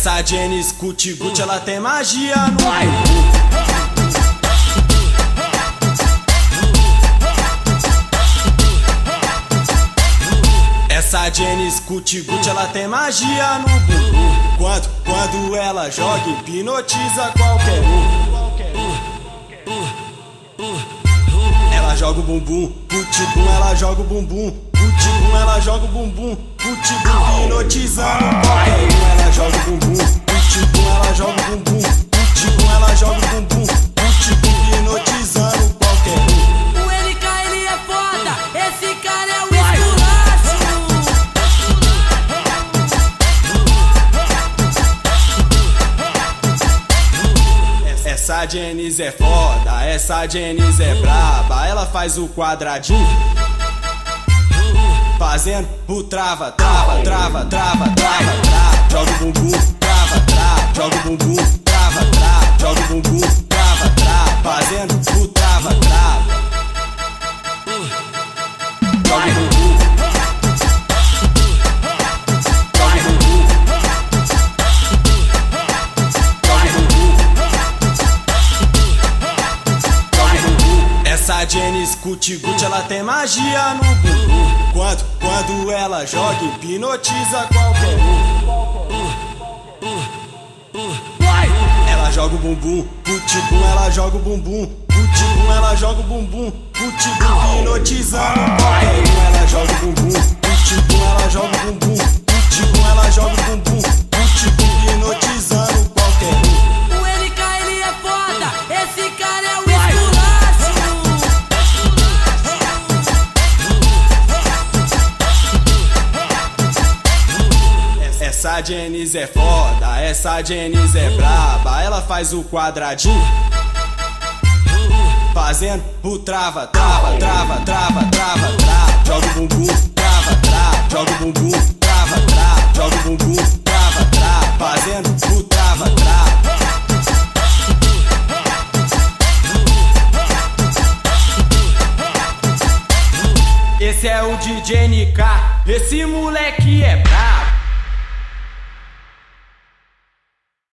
Essa Jenny Scoot Gucci, ela tem magia no bumbum. Essa Jenny Scoot Gucci, ela tem magia no bumbum. Quando, quando ela joga, hipnotiza qualquer um. Ela joga o bumbum, putibum, ela joga o bumbum, putibum, ela joga o bumbum, putibum, hipnotizando qualquer um. Ela joga Essa Janice é foda, essa Janice é braba, ela faz o quadradinho. Fazendo o trava, trava, trava, trava, trava, trava. Essa Jenny Scoot Gucci, ela tem magia no bumbum. Quando, quando ela joga, hipnotiza qualquer um. Ela joga o bumbum, putibum, ela joga o bumbum, putibum, ela joga o bumbum, putibum, hipnotizando qualquer um. Ela joga o bumbum, putibum, ela joga o bumbum, Essa Janice é foda, essa Janice é braba, ela faz o quadradinho. Fazendo o trava, trava, trava, trava, trava, trava. Joga o bumbum, trava, trava. Joga o bumbum, trava, trava. Joga o bumbum, trava, trava. Fazendo o trava, trava. Esse é o DJ NK, esse moleque é brabo.